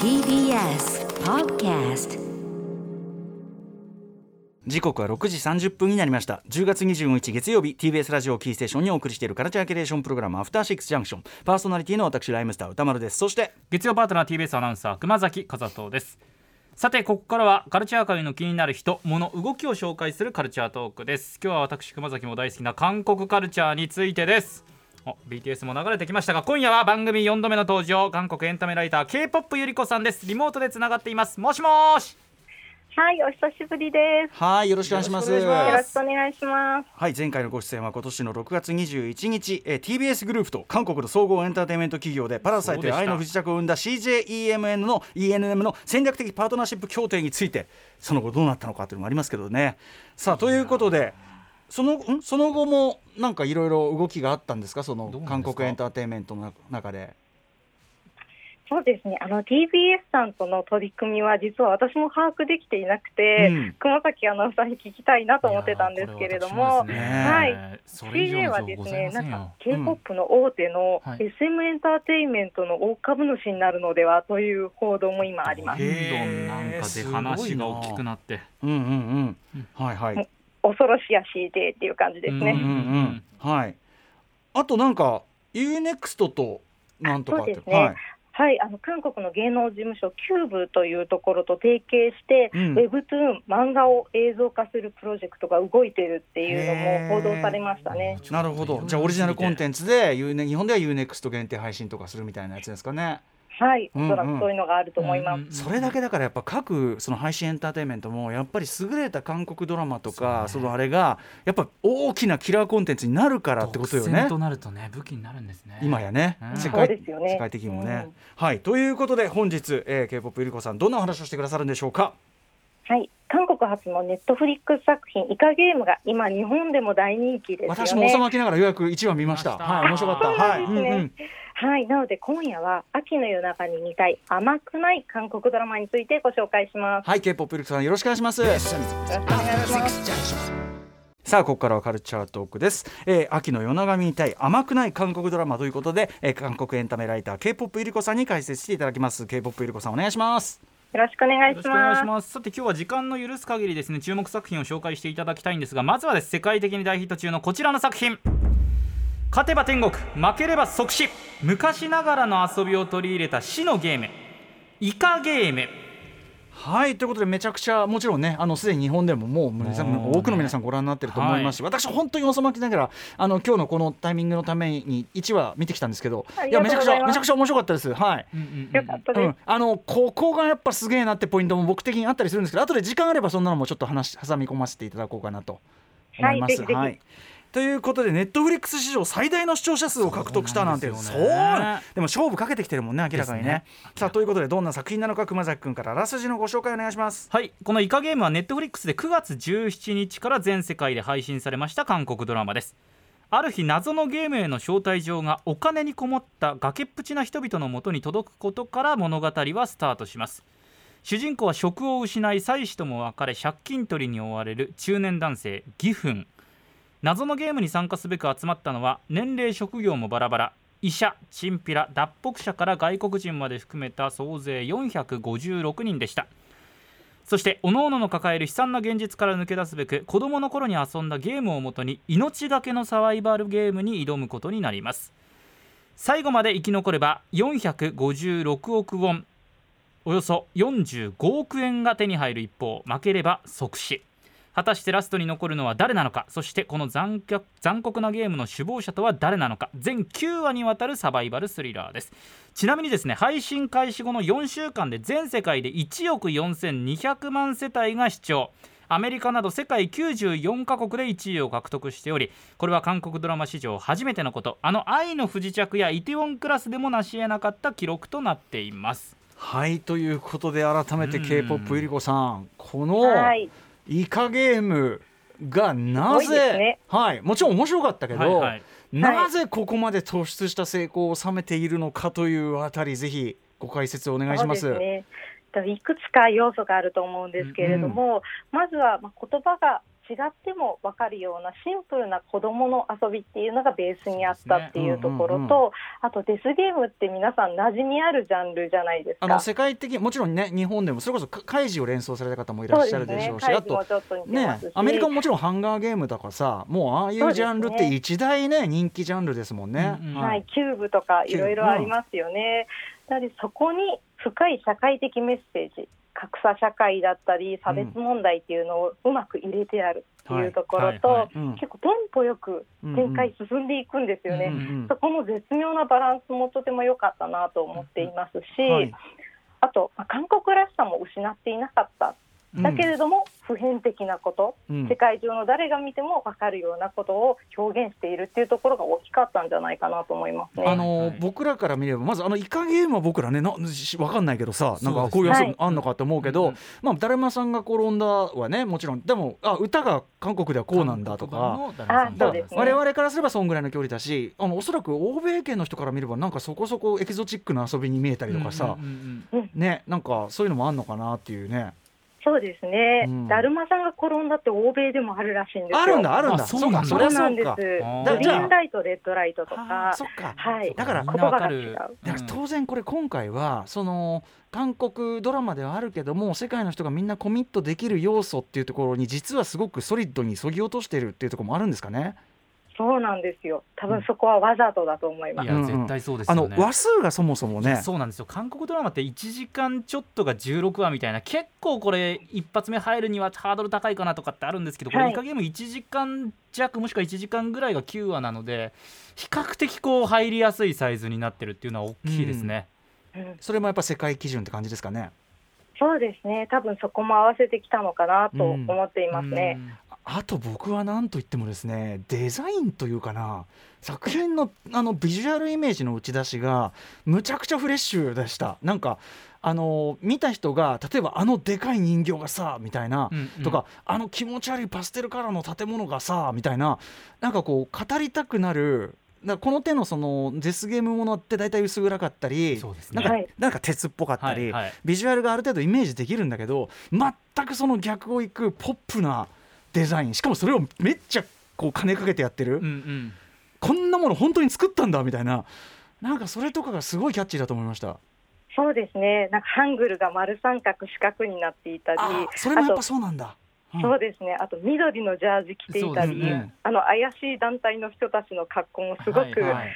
TBS Podcast 時刻は6時30分になりました。10月25日月曜日 TBS ラジオキーステーションにお送りしているカルチャーキュレーションプログラムアフターシックスジャンクション。パーソナリティの私ライムスター歌丸です。そして月曜パートナー TBS アナウンサー熊崎和人です。さてここからはカルチャー界の気になる人物動きを紹介するカルチャートークです。今日は私熊崎も大好きな韓国カルチャーについてです。お BTS も流れてきましたが今夜は番組4度目の登場韓国エンタメライター K-POP ゆり子さんです。リモートでつながっています。もしもーし。はい、お久しぶりです。はいよろしくお願いします。よろしくお願いします。はい前回のご出演は今年の6月21日、えー TBS グループと韓国の総合エンターテインメント企業でパラサイトや愛の不時着を生んだ CJEMN の ENM の戦略的パートナーシップ協定についてその後どうなったのかというのもありますけどね。さあということでそのん？その後もなんかいろいろ動きがあったんですか？その韓国エンターテインメントの中で。そうですね。あの TBS さんとの取り組みは実は私も把握できていなくて、うん。熊崎アナウンサーに聞きたいなと思ってたんですけれども、はい。それ以 CJ 上はですね、なんかませんよ K-POP の大手のはい。SM エンターテインメントの大株主になるのではという報道も今あります。どんどんなんかで話が大きくなって。うんうんうん。はいはい。恐ろしや CJ っていう感じですね。うんうんはい。あとなんか UNEXT となんとかってねはい。はい、あの韓国の芸能事務所キューブというところと提携して、うんウェブトゥーン漫画を映像化するプロジェクトが動いてるっていうのも報道されましたね。なるほど。じゃあオリジナルコンテンツで U 日本では UNEXT 限定配信とかするみたいなやつですかね。はい、うんうん。おそらくそういうのがあると思います。うんそれだけだからやっぱ各その配信エンターテインメントもやっぱり優れた韓国ドラマとかそ,、のあれがやっぱ大きなキラーコンテンツになるからってことよね。独占と。なるとね武器になるんですね。今やね、うん。世界ですよね。世界的にもね、うん。はい。ということで本日、えー、K-POP ゆり子さんどんなお話をしてくださるんでしょうか？はい、韓国発のネットフリックス作品イカゲームが今日本でも大人気ですよね。私も収まきながらようやく1話見ました。はい面白かった。はい、はい、なので今夜は秋の夜中に見たい甘くない韓国ドラマについてご紹介します。はい K-POP ゆり子さんよろしくお願いします。よろしくお願いします。さあここからはカルチャートークです、えー秋の夜長見たい甘くない韓国ドラマということで、えー韓国エンタメライター K-POP ゆり子さんに解説していただきます。K-POP ゆり子さんお願いします。よろしくお願いしよろしくお願います。します。さて今日は時間の許す限りですね注目作品を紹介していただきたいんですがまずはです。世界的に大ヒット中のこちらの作品勝てば天国負ければ即死。昔ながらの遊びを取り入れた死のゲーム。イカゲーム。はいということでめちゃくちゃもちろんねあのすでに日本でももう多くの皆さんご覧になってると思いますし、私本当に遅まきながらあの今日のこのタイミングのために1話見てきたんですけどいやめちゃくちゃめちゃくちゃ面白かったです。はい。あのここがやっぱすげえなってポイントも僕的にあったりするんですけど後で時間あればそんなのもちょっと話挟み込ませていただこうかなと思います。はいぜひぜひということでネットフリックス史上最大の視聴者数を獲得したなんていうそうですよね。そう。でも勝負かけてきてるもんね明らかにね。ね。さあということでどんな作品なのか熊崎君からあらすじのご紹介お願いします。はい。このイカゲームはネットフリックスで9月17日から全世界で配信されました韓国ドラマです。ある日謎のゲームへの招待状がお金にこもった崖っぷちな人々のもとに届くことから物語はスタートします。主人公は職を失い妻子とも別れ借金取りに追われる中年男性ギフン謎のゲームに参加すべく集まったのは年齢職業もバラバラ。医者チンピラ脱北者から外国人まで含めた総勢456人でした。そして各々の抱える悲惨な現実から抜け出すべく子供の頃に遊んだゲームをもとに命がけのサバイバルゲームに挑むことになります。最後まで生き残れば456億ウォンおよそ45億円が手に入る一方負ければ即死。果たしてラストに残るのは誰なのか？そしてこの残虐残酷なゲームの首謀者とは誰なのか？全9話にわたるサバイバルスリラーです。ちなみにですね配信開始後の4週間で全世界で1億4200万世帯が視聴。アメリカなど世界94カ国で1位を獲得しておりこれは韓国ドラマ史上初めてのこと。あの「愛の不時着」や「イテウォンクラス」でも成し得なかった記録となっています。はいということで改めてうん。K-POP ゆり子さんこのはい、イカゲームがなぜ、ねはいもちろん面白かったけど、はいはいなぜここまで突出した成功を収めているのかというあたりぜひご解説をお願いします。そうですね。いくつか要素があると思うんですけれども、まずはまあ言葉が違っても分かるようなシンプルな子どもの遊びっていうのがベースにあったっていうところと、そうですねうんうん。あとデスゲームって皆さん馴染みあるジャンルじゃないですか。あの世界的もちろんね日本でもそれこそかカイジを連想された方もいらっしゃるでしょうしアメリカももちろんハンガーゲームとかさもうああいうジャンルって一大ね人気ジャンルですもんね。うんうんはい、キューブとかいろいろありますよね。なのでそこに深い社会的メッセージ格差社会だったり差別問題っていうのをうまく入れてあるっていうところと、結構テンポよく展開進んでいくんですよね。うんうんそこの絶妙なバランスもとても良かったなと思っていますし、はい。あと、まあ韓国らしさも失っていなかった。だけれども普遍的なこと、うん。世界中の誰が見ても分かるようなことを表現しているっていうところが大きかったんじゃないかなと思いますね。あのはい。僕らから見ればまずあのイカゲームは僕らねなしわかんないけどさなんかこういうはい。遊びあんのかと思うけど、うんまあだるまさんが転んだはねもちろんでもあ歌が韓国ではこうなんだとか。あそうですね。我々からすればそんぐらいの距離だしあのおそらく欧米圏の人から見ればなんかそこそこエキゾチックな遊びに見えたりとかさ、うんうんうん。ねなんかそういうのもあんのかなっていうねそうですね、うん。だるまさんが転んだって欧米でもあるらしいんですよ。あるんだあるんだ。あそうなんだかそりゃそうなんです。グリあーンライト、レッドライトとあかー、そっか。はい、だからみんなわかる。言葉が違う。だから当然これ今回はその韓国ドラマではあるけども世界の人がみんなコミットできる要素っていうところに実はすごくソリッドにそぎ落としてるっていうところもあるんですかね？そうなんですよ。多分そこはわざとだと思います。いやうんうん絶対そうですねの話数がそもそもねそうなんですよ韓国ドラマって1時間ちょっとが16話みたいな結構これ一発目入るにはハードル高いかなとかってあるんですけどこれはいイカゲーム1時間弱もしくは1時間ぐらいが9話なので比較的こう入りやすいサイズになってるっていうのは大きいですね。うんそれもやっぱ世界基準って感じですかね。そうですね。多分そこも合わせてきたのかなと思っていますね。あと僕は何と言ってもですねデザインというかな作品のあのビジュアルイメージの打ち出しがむちゃくちゃフレッシュでした。なんかあの見た人が例えばあのでかい人形がさみたいな、うんうん。とかあの気持ち悪いパステルカラーの建物がさみたいななんかこう語りたくなるだこの手のそのデスゲームものって大体薄暗かったり、そうですね。なんか、はい。なんか鉄っぽかったり、はいはい。ビジュアルがある程度イメージできるんだけど全くその逆をいくポップなデザインしかもそれをめっちゃこう金かけてやってる、うんうんこんなもの本当に作ったんだみたいななんかそれとかがすごいキャッチーだと思いました。そうですね。なんかハングルが丸三角四角になっていたり、あそれもやっぱあそうなんだ。うんとそうですね。あと緑のジャージ着ていたり、ねあの怪しい団体の人たちの格好もすごくはいはい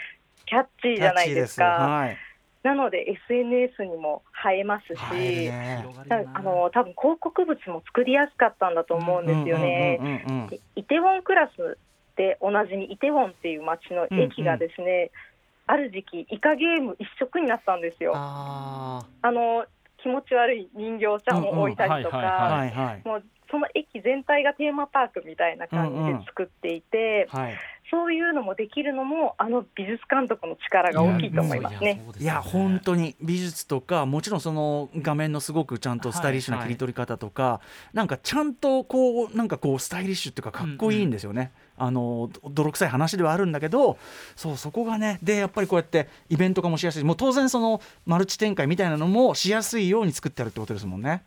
キャッチーじゃないですか。はい。なので SNS にも映えますし、あの多分広告物も作りやすかったんだと思うんですよね。イテウォンクラスでおなじみイテウォンっていう街の駅がですね、ある時期イカゲーム一色になったんですよ。ああの気持ち悪い人形ちゃんを置いたりとか、もうその駅全体がテーマパークみたいな感じで作っていて、はい。そういうのもできるのもあの美術監督の力が大きいと思いますね。いや本当に美術とかもちろんその画面のすごくちゃんとスタイリッシュな切り取り方とか、なんかちゃんとこうなんかこうスタイリッシュっていうかかっこいいんですよね。あのど泥臭い話ではあるんだけどそうそこがねでやっぱりこうやってイベント化もしやすいもう当然そのマルチ展開みたいなのもしやすいように作ってあるってことですもんね。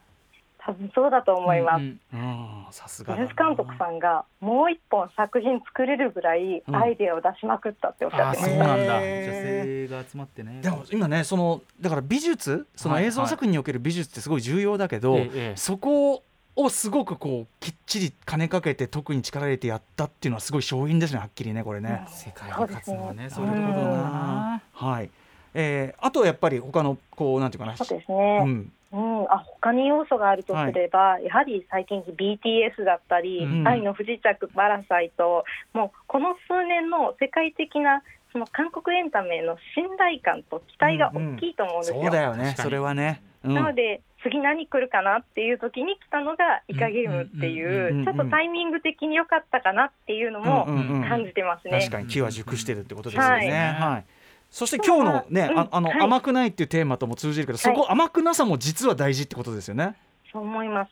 多分そうだと思います。さす美がだな。術監督さんがもう一本作品作れるぐらいうん。アイデアを出しまくったっておっしゃあってました。そうなんだ。女性が集まってね。でも今ねそのだから美術そのはい映像作品における美術ってすごい重要だけど、ええええ。そこをすごくこうきっちり金かけて特に力入れてやったっていうのはすごい勝因ですねはっきりねこれね。世界で勝つのはねそそうういうことだな。はい、えーあとやっぱり他のこうなんていうかな。そうですうね。んうん、あ他に要素があるとすれば、やはり最近 BTS だったり、うん。愛の不時着、パラサイト、もうこの数年の世界的なその韓国エンタメの信頼感と期待が大きいと思うんですよ。そうだよね。それはね。うん。なので次何来るかなっていう時に来たのがイカゲームっていうんうんうんうんうちょっとタイミング的に良かったかなっていうのもうんうんうん感じてますね。確かに木は熟してるってことですよね。はい。はいそして今日のね、うんああの、はい甘くないっていうテーマとも通じるけど、そこ甘くなさも実は大事ってことですよね。そう思います。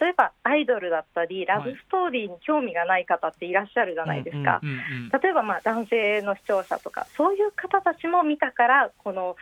例えばアイドルだったりラブストーリーに興味がない方っていらっしゃるじゃないですか。例えばまあ男性の視聴者とかそういう方たちも見たからこの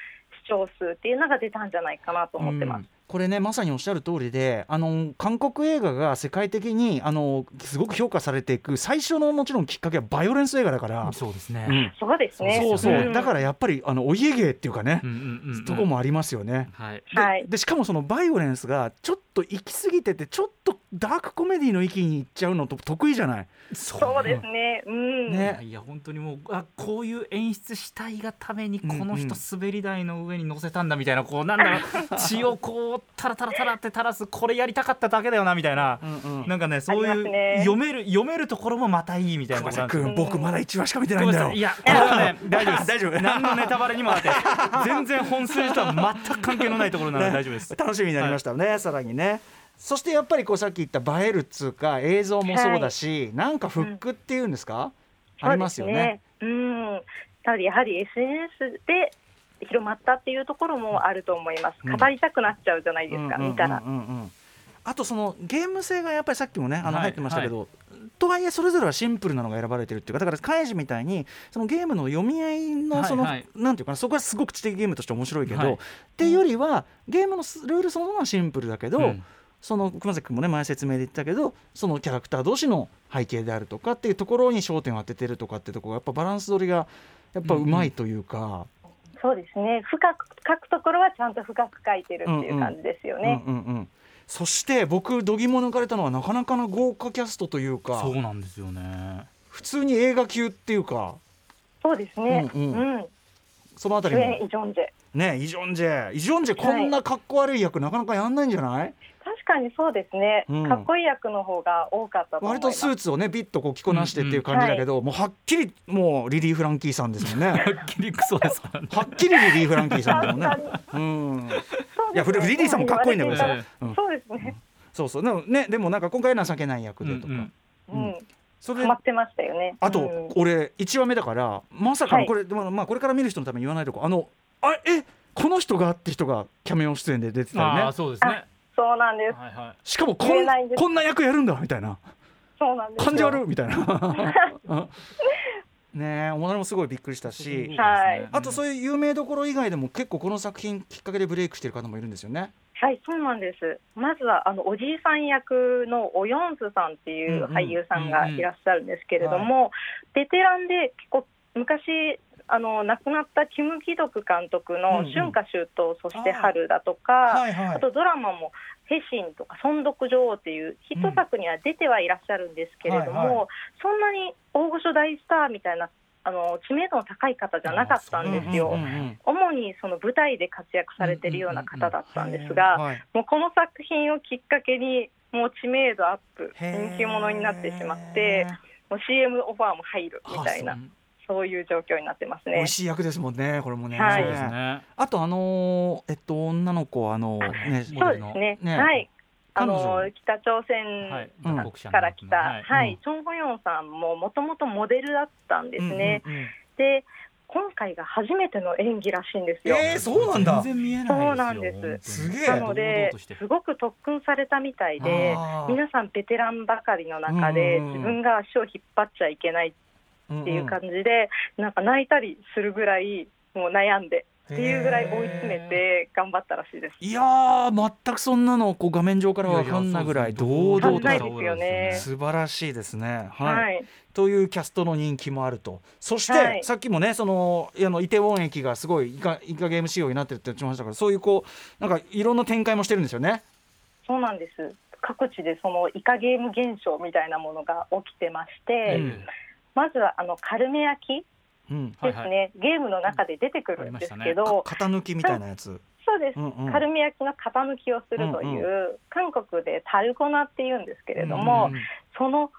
視聴数っていうのが出たんじゃないかなと思ってます。うんこれねまさにおっしゃる通りであの韓国映画が世界的にあのすごく評価されていく最初のもちろんきっかけはバイオレンス映画だからそうですね、うんそうですね。そうそう、んだからやっぱりあのお家芸っていうかね、うんうんうんうんとこもありますよね。はいではい。でしかもそのバイオレンスがちょっと行き過ぎててちょっとダークコメディの域に行っちゃうのと得意じゃない？そそうですね。うん。ね。いや本当にもうあこういう演出したいがためにこのうんうん人滑り台の上に乗せたんだみたいなこうなんだろう血をこうタラタラタラって垂らすこれやりたかっただけだよなみたいな、うんうん。なんかねそういう、ね。読める読めるところもまたいいみたいな。君僕まだ1話しか見てないんだよ。いいやこれはね大丈夫。です大丈夫。何のネタバレにもなって。全然本筋とは全く関係のないところなので大丈夫です、楽しみになりましたね、さらにねそしてやっぱりこうさっき言った映えるっつうか映像もそうだし、なんかフックっていうんですか、ありますよね。そうね。うん。ただやはり SNS で広まったっていうところもあると思います。うん語りたくなっちゃうじゃないですか。うんうんうんうん見たら。あとそのゲーム性がやっぱりさっきもねあのはい入ってましたけど、とはいえそれぞれはシンプルなのが選ばれてるっていうかだからカイジみたいにそのゲームの読み合いのその、はい。はいなんていうかなそこはすごく知的ゲームとして面白いけど、はい。っていうよりはゲームのスルールそのものはシンプルだけど、うん。その熊崎君もね前説明で言ったけどそのキャラクター同士の背景であるとかっていうところに焦点を当ててるとかっていうところがやっぱバランス取りがやっぱうまいというか、そうですね。深く書くところはちゃんと深く書いてるっていう感じですよね。うんうんうんそして僕度肝抜かれたのはなかなかな豪華キャストというかそうなんですよね。普通に映画級っていうか。そうですね。ううん。ん。そのあたりも。主演イ・ジョンジェ。ねイ・ジョンジェ。イ・ジョンジェこんなかっこ悪い役なかなかやんないんじゃない、確かにそうですね、うん。かっこいい役の方が多かったと思い割ます。とスーツをねビッとこう着こなしてっていう感じだけど、もうはっきりもうリリー・フランキーさんですもんね。はっきりクソですからね。はっきりリリー・フランキーさんだもんね。うん。ねいやフリリーさんもかっこいいんだけどさ言われてみたらそうですね。そうそう。でもねでもなんか今回は情けない役でとか、うんうん。うん。それでハマってましたよね。あと、うん。俺1話目だからまさかのはい。これ、でもまあこれから見る人のために言わないとこあのあえこの人がって人がキャメオ出演で出てたよああねそうですねそうなんです。はいはいしかもこんこんな役やるんだみたいなそうなんですよ。感じ悪いみたいな ねえお前もすごいびっくりしたしはいあとそういう有名どころ以外でも結構この作品きっかけでブレイクしてる方もいるんですよね。はい、そうなんです。まずはあのおじいさん役のオヨンスさんっていう俳優さんがいらっしゃるんですけれども、ベテランで結構昔あの亡くなったキム・ギドク監督うんうのん「春夏秋冬そして春」だとか、はいはあとドラマも「フェシン」とか「孫読女王」っていうヒット作には出てはいらっしゃるんですけれども、はいはそんなに大御所大スターみたいなあの知名度の高い方じゃなかったんですよ。うんうんうんうん主にその舞台で活躍されているような方だったんですが、はいもうこの作品をきっかけにもう知名度アップ人気者になってしまってもう CM オファーも入るみたいなうんそういう状況になってますね。美味。しい役ですもんね。これもね。はい。そうですね。あとあのーえっと女の子あのねそうですね。ね。はい。あの北朝はい。鮮から来た、ははい。い、うん。チョン・ホヨンさんももともとモデルだったんですね。うんうんうん。で、今回が初めての演技らしいんですよ。えー、そうなんだ。全然見えないそうなんです。すげえ。なのですごく特訓されたみたいで皆さんベテランばかりの中でうん自分が足を引っ張っちゃいけないっていう感じで、なんか泣いたりするぐらいもう悩んでっていうぐらい追い詰めて頑張ったらしいです。いやー全くそんなのこう画面上からは分かんないぐらい堂々とですよね。素晴らしいですね。はい、はい、というキャストの人気もあると。そして、はい。さっきもねそのあのイテウォン駅がすごいイカイカゲーム仕様になってるって言ってましたからそういうこうなんかいろんな展開もしてるんですよね。そうなんです。各地でそのイカゲーム現象みたいなものが起きてまして、うんまずはあのカルメ焼きうん、ですね、はい。はゲームの中で出てくるんですけど、か型抜きみたいなやつ。そうです、うんうん。カルメ焼きの型抜きをするという、韓国でタルゴナっていうんですけれども、うんその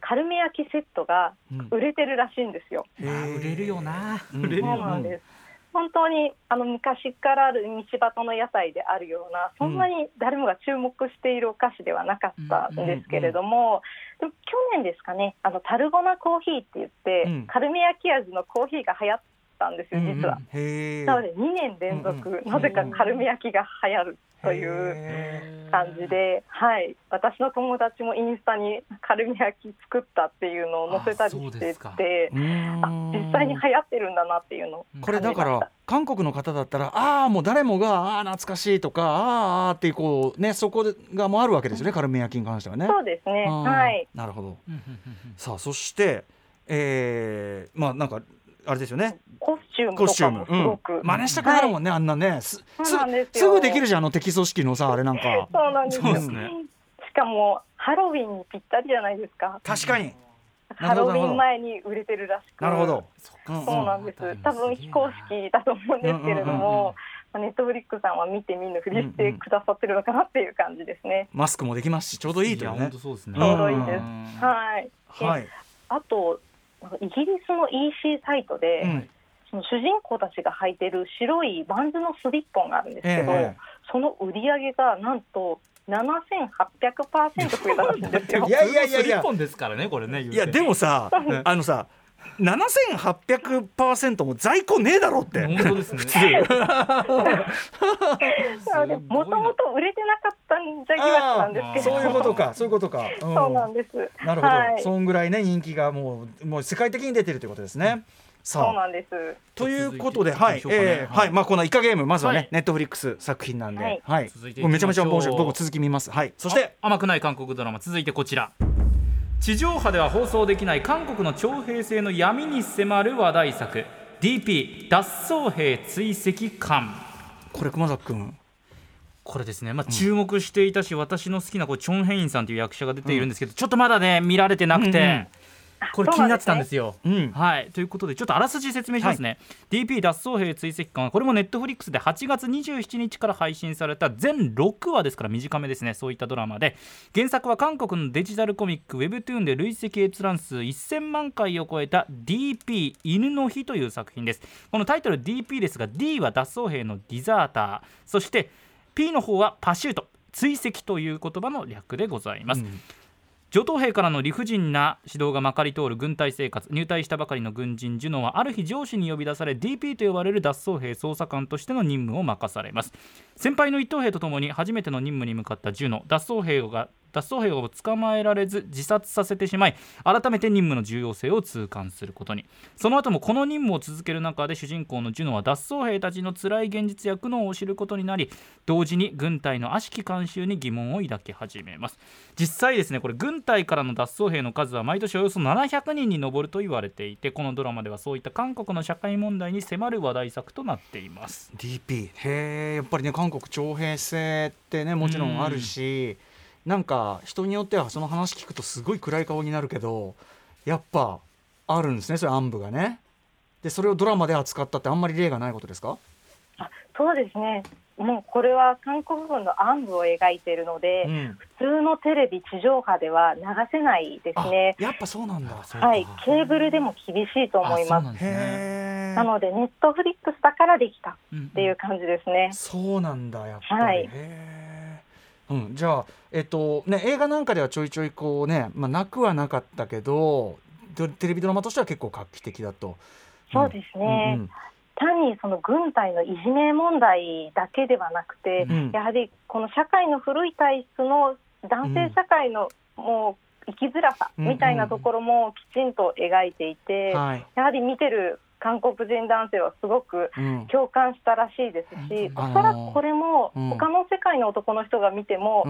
カルメ焼きセットがうん売れてるらしいんですよ。へー。まあ売れるよな。うんそう売れるよなんです。本当にあの昔からある道端の屋台であるようなそんなに誰もが注目しているお菓子ではなかったんですけれども、でも去年ですかねあのタルゴナコーヒーって言って、うん。カルメ焼き味のコーヒーが流行っったんですよ実は。へえなので2年連続、うんうんなぜかカルメ焼きが流行るというへ感じで、はい、私の友達もインスタにカルメ焼き作ったっていうのを載せたりしててあ実際に流行ってるんだなっていうのをこれだから韓国の方だったらああもう誰もがああ懐かしいとかあーあーっていうこうねそこがもうあるわけですよねカルメ焼きに関してはね。そうですね。はい。なるほど。うんうんうんうん。さあそしてえー、まあなんかあれですよね。コスチュームコスチューム。とかも、すごく、うん、真似したくなるもんね、あんなね。すすぐできるじゃんあの敵組織のさあれなんか。そうなんです。よね。しかもハロウィンにぴったりじゃないですか。確かに。なハロウィン前に売れてるらしくなるほど、うんそうなんです、多分非公式だと思うんですけれどうんうんうんネットフリックスさんは見て見ぬふりしてくださってるのかなっていう感じですね。マスクもできますしちょうどいいというね。ちょうどいいです。うんはい。ではい、あとイギリスの EC サイトで、うん。その主人公たちが履いてる白いバンズのスリッポンがあるんですけど、ええ。その売り上げがなんと7800%増えたらしいんですよ。い。やいやいやいや。スリッポンですからねこれねいやでもさあのさ7800%も在庫ねえだろって。本当ですね。なのでもともと売れてなかったんじゃ疑惑なんですけど。そういうことか。そういうことか、ん。そうなんです。なるほど、はい、そんぐらいね人気がもうもう世界的に出てるということですね。そうさあなんです。ということで、はい、えーはい、まあ、このイカゲーム、まずはね、はい。ネットフリックス作品なんで、ははい。い、続いていめちゃめちゃ面白い、僕続き見ます。はい、そして、あ甘くない韓国ドラマ。続いてこちら地上波では放送できない韓国の徴兵制の闇に迫る話題作。DP 脱走兵追跡官。これ熊崎君。これですね、まあ、注目していたし、私の好きなこうチョン・ヘインさんという役者が出ているんですけど、ちょっとまだね見られてなくて、うんうんこれ気になってたんですよ。うん、はい、ということでちょっとあらすじ説明しますね、DP 脱走兵追跡官はこれもネットフリックスで8月27日から配信された全6話ですから短めですね。そういったドラマで。原作は韓国のデジタルコミック Webtoon で累積閲覧数1000万回を超えた DP 犬の日という作品です。このタイトル DP ですが D は脱走兵のディザーター。そして P の方はパシュート。追跡という言葉の略でございます、うん女等兵からの理不尽な指導がまかり通る軍隊生活入隊したばかりの軍人ジュノはある日上司に呼び出され DP と呼ばれる脱走兵捜査官としての任務を任されます。先輩の一等兵とともに初めての任務に向かったジュノ脱走兵が脱走兵を捕まえられず自殺させてしまい改めて任務の重要性を痛感することに。その後もこの任務を続ける中で主人公のジュノは脱走兵たちの辛い現実や苦悩を知ることになり同時に軍隊の悪しき慣習に疑問を抱き始めます。実際ですねこれ軍隊からの脱走兵の数は毎年およそ700人に上ると言われていてこのドラマではそういった韓国の社会問題に迫る話題作となっています。DP へえやっぱりね韓国徴兵制ってねもちろんあるし、なんか人によってはその話聞くとすごい暗い顔になるけどやっぱあるんですねそれ暗部がね。でそれをドラマで扱ったってあんまり例がないことですか？あそうですね。もうこれは韓国軍の暗部を描いているので、うん。普通のテレビ地上波では流せないですあね。やっぱそうなんだはい、ケーブルでも厳しいと思います。あそうなのでネットフリックスだからできたうんっていう感じですね。そうなんだやっぱり、はいうん、じゃあえっとね映画なんかではちょいちょいこうね、まあ、なくはなかったけどドテレビドラマとしては結構画期的だと。そうですね。うん単にその軍隊のいじめ問題だけではなくて、うんやはりこの社会の古い体質の男性社会のもう生きづらさみたいなところもきちんと描いていて、はいやはり見てる韓国人男性はすごくうん。共感したらしいですし、うん。おそらくこれもうん。他の世界の男の人が見ても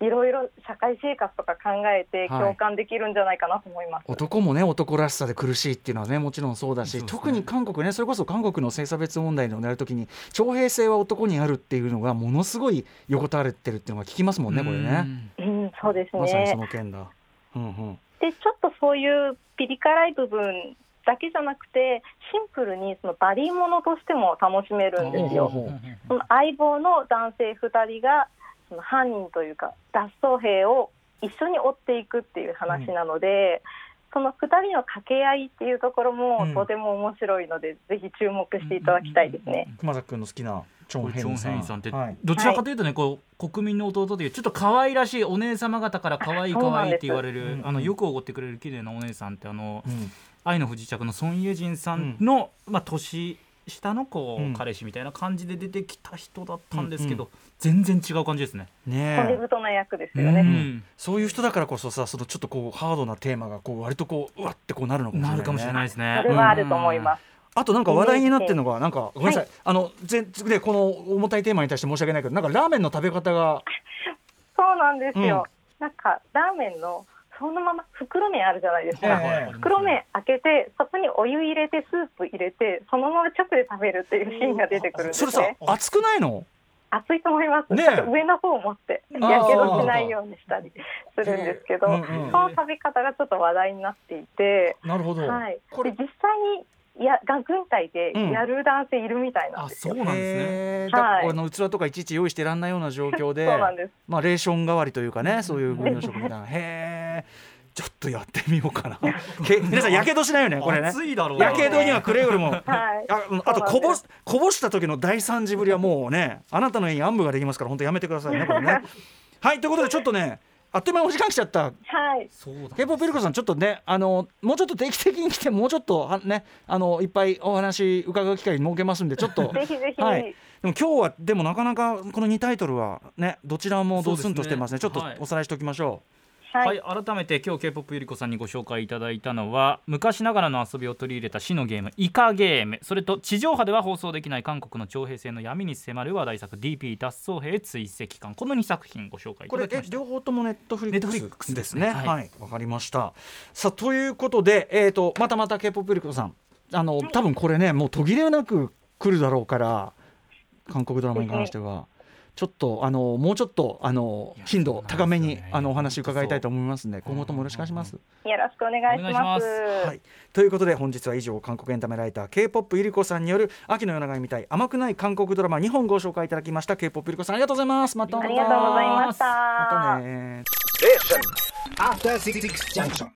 いろいろ社会生活とか考えてはい。共感できるんじゃないかなと思います。男もね男らしさで苦しいっていうのはねもちろんそうだしね。特に韓国ねそれこそ韓国の性差別問題になるときに徴兵制は男にあるっていうのがものすごい横たわれてるっていうのが聞きますもんねこれね。うん、そうですまさにそね。の件だ。うんうん。でちょっとそういうピリ辛い部分だけじゃなくてシンプルにそのバディものとしても楽しめるんですよ。その相棒の男性2人がその犯人というか脱走兵を一緒に追っていくっていう話なので、その2人の掛け合いっていうところもうん。とても面白いので、ぜひ注目していただきたいですね。熊崎君の好きなチョンヘンさん。チョンヘインさんって、はい。どちらかというとね、こう国民の弟というちょっと可愛らしいお姉様方から可愛い可愛いって言われる、あのよくおごってくれる綺麗なお姉さんってあのうん愛の不時着のソン・イェジンさんの、まあ、年下のこう、うん。彼氏みたいな感じで出てきた人だったんですけど、全然違う感じですね。ねえ。骨太な役ですようね。うん。そういう人だからこそさそのちょっとこうハードなテーマがこう割とこううわってこうなるのかもしれない、ね、なるかもしれないですね。それはあると思います。あとなんか話題になってるのがなんかごめんなさい、はい。あのぜでこの重たいテーマに対して申し訳ないけどなんかラーメンの食べ方が。そうなんですよ。なんかラーメンのそのまま袋麺あるじゃないですか。ええ袋麺開けてそこにお湯入れてスープ入れてそのまま直で食べるっていうシーンが出てくるんでそれさすね。熱くないの？熱いと思います。ね上の方を持ってあやーけどしないようにしたりするんですけど、うんうんその食べ方がちょっと話題になっていて、なるほど、はい。これで実際にやが軍隊でうん。やる男性いるみたいなんあですよ。そうなんですね。はい。あの器とかいちいち用意してらんないような状況でそうなんです。まあレーション代わりというかねそういう軍用食みたいなへえちょっとやってみようかな。け皆さんやけどしないよねこれね。熱いだろうな。やけどにはくれよりも。はい。あうんあとこぼすこぼした時の大惨事ぶりはもうねあなたの家に暗部ができますから本当やめてくださいねこれね。はいということでちょっとねあっという間にお時間来ちゃったはい。そうだ。ケイポピルコさんちょっとねあのもうちょっと定期的に来てもうちょっとはねあのいっぱいお話伺う機会設けますんでちょっと ぜひぜひ。はいでも今日はでもなかなかこの2タイトルはねどちらもドスンとしてますねちょっとおさらいしておきましょははいい、改めて今日 K-POP ゆり子さんにご紹介いただいたのは昔ながらの遊びを取り入れた死のゲームイカゲーム。それと地上波では放送できない韓国の徴兵制の闇に迫る話題作 DP 脱走兵追跡官この2作品ご紹介いただきました。両方ともネットフリックスですすね。はい。はい。わ、かりました。さあということでえっ、とまたまた K-POP ゆりこさん。あの多分これねもう途切れなく来るだろうから韓国ドラマに関しては。ちょっとあのもうちょっとあの頻度高めに、あのお話伺いたいと思いますので今後ともよろしくお願いします。よろしくお願いしま。ますはい、ということで本日は以上韓国エンタメライター K-POP ゆりこさんによる秋の夜長に見たい甘くない韓国ドラマ2本ご紹介いただきました K-POP ゆりこさんありがとうございますまたまたありがとうございました。またね After Six Junction.